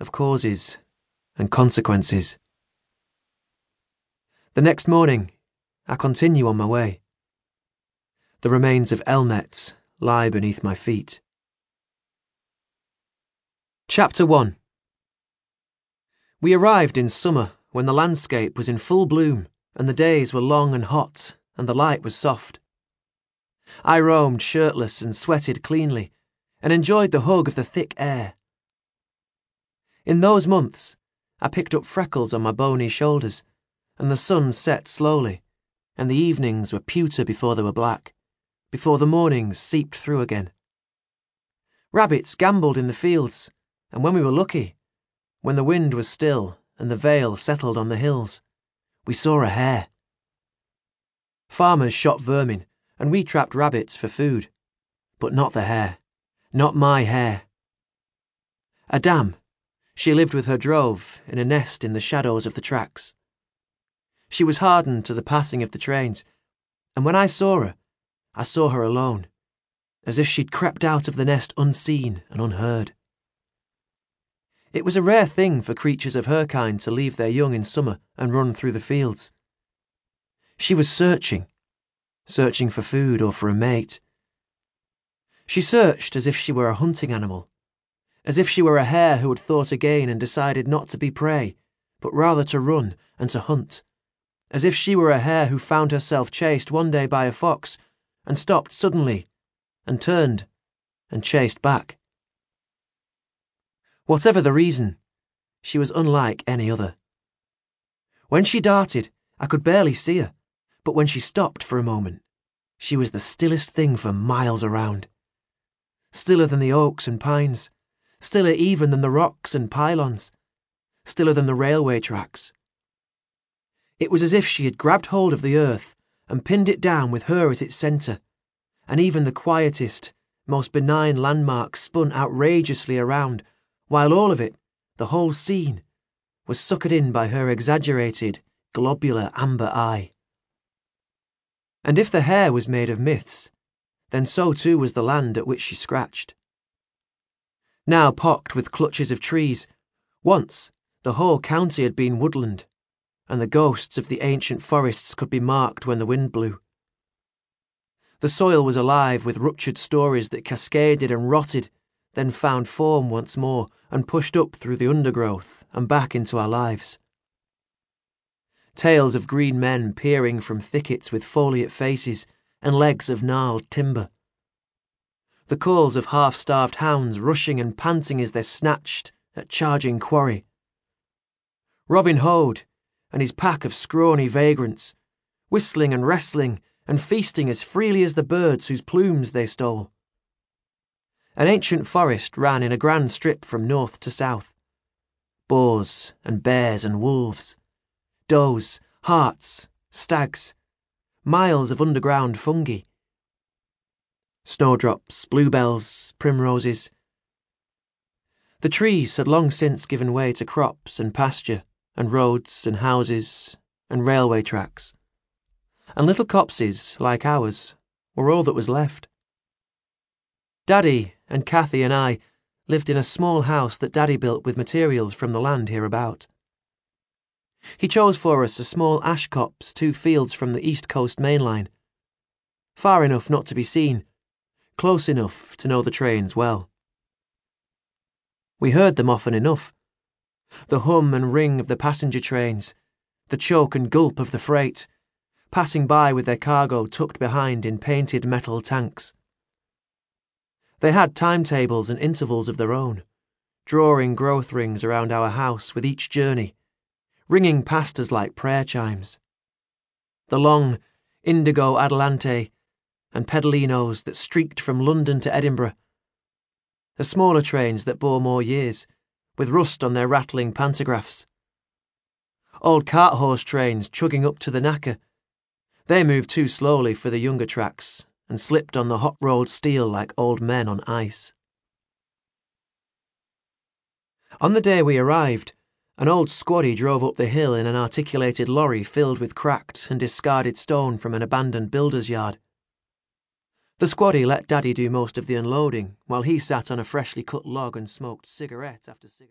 of causes and consequences. The next morning, I continue on my way. The remains of Elmet lie beneath my feet. Chapter 1 We arrived in summer when the landscape was in full bloom and the days were long and hot and the light was soft. I roamed shirtless and sweated cleanly and enjoyed the hug of the thick air. In those months, I picked up freckles on my bony shoulders, and the sun set slowly, and the evenings were pewter before they were black, before the mornings seeped through again. Rabbits gambolled in the fields, and when we were lucky, when the wind was still and the veil settled on the hills, we saw a hare. Farmers shot vermin, and we trapped rabbits for food, but not the hare. Not my hare. A dam. She lived with her drove in a nest in the shadows of the tracks. She was hardened to the passing of the trains, and when I saw her, I saw her alone, as if she'd crept out of the nest unseen and unheard. It was a rare thing for creatures of her kind to leave their young in summer and run through the fields. She was searching, searching for food or for a mate, she searched as if she were a hunting animal, as if she were a hare who had thought again and decided not to be prey, but rather to run and to hunt, as if she were a hare who found herself chased one day by a fox and stopped suddenly and turned and chased back. Whatever the reason, she was unlike any other. When she darted, I could barely see her, but when she stopped for a moment, she was the stillest thing for miles around stiller than the oaks and pines, stiller even than the rocks and pylons, stiller than the railway tracks. It was as if she had grabbed hold of the earth and pinned it down with her at its centre, and even the quietest, most benign landmarks spun outrageously around, while all of it, the whole scene, was suckered in by her exaggerated, globular amber eye. And if the hare was made of myths, then so too was the land at which she scratched. Now pocked with clutches of trees, once the whole county had been woodland, and the ghosts of the ancient forests could be marked when the wind blew. The soil was alive with ruptured stories that cascaded and rotted, then found form once more and pushed up through the undergrowth and back into our lives. Tales of green men peering from thickets with foliate faces and legs of gnarled timber. The calls of half starved hounds rushing and panting as they snatched at charging quarry. Robin Hood and his pack of scrawny vagrants, whistling and wrestling and feasting as freely as the birds whose plumes they stole. An ancient forest ran in a grand strip from north to south. Boars and bears and wolves, does, harts, stags, miles of underground fungi. Snowdrops, bluebells, primroses. The trees had long since given way to crops and pasture, and roads and houses, and railway tracks. And little copses, like ours, were all that was left. Daddy and Cathy and I lived in a small house that Daddy built with materials from the land hereabout. He chose for us a small ash copse two fields from the East Coast main line. Far enough not to be seen, close enough to know the trains well. We heard them often enough. The hum and ring of the passenger trains, the choke and gulp of the freight, passing by with their cargo tucked behind in painted metal tanks. They had timetables and intervals of their own, drawing growth rings around our house with each journey ringing past us like prayer chimes. The long, indigo Adelante and Pendolinos that streaked from London to Edinburgh. The smaller trains that bore more years, with rust on their rattling pantographs. Old cart horse trains chugging up to the knacker. They moved too slowly for the younger tracks and slipped on the hot rolled steel like old men on ice. On the day we arrived, an old squaddy drove up the hill in an articulated lorry filled with cracked and discarded stone from an abandoned builder's yard. The squaddy let Daddy do most of the unloading while he sat on a freshly cut log and smoked cigarette after cigarette.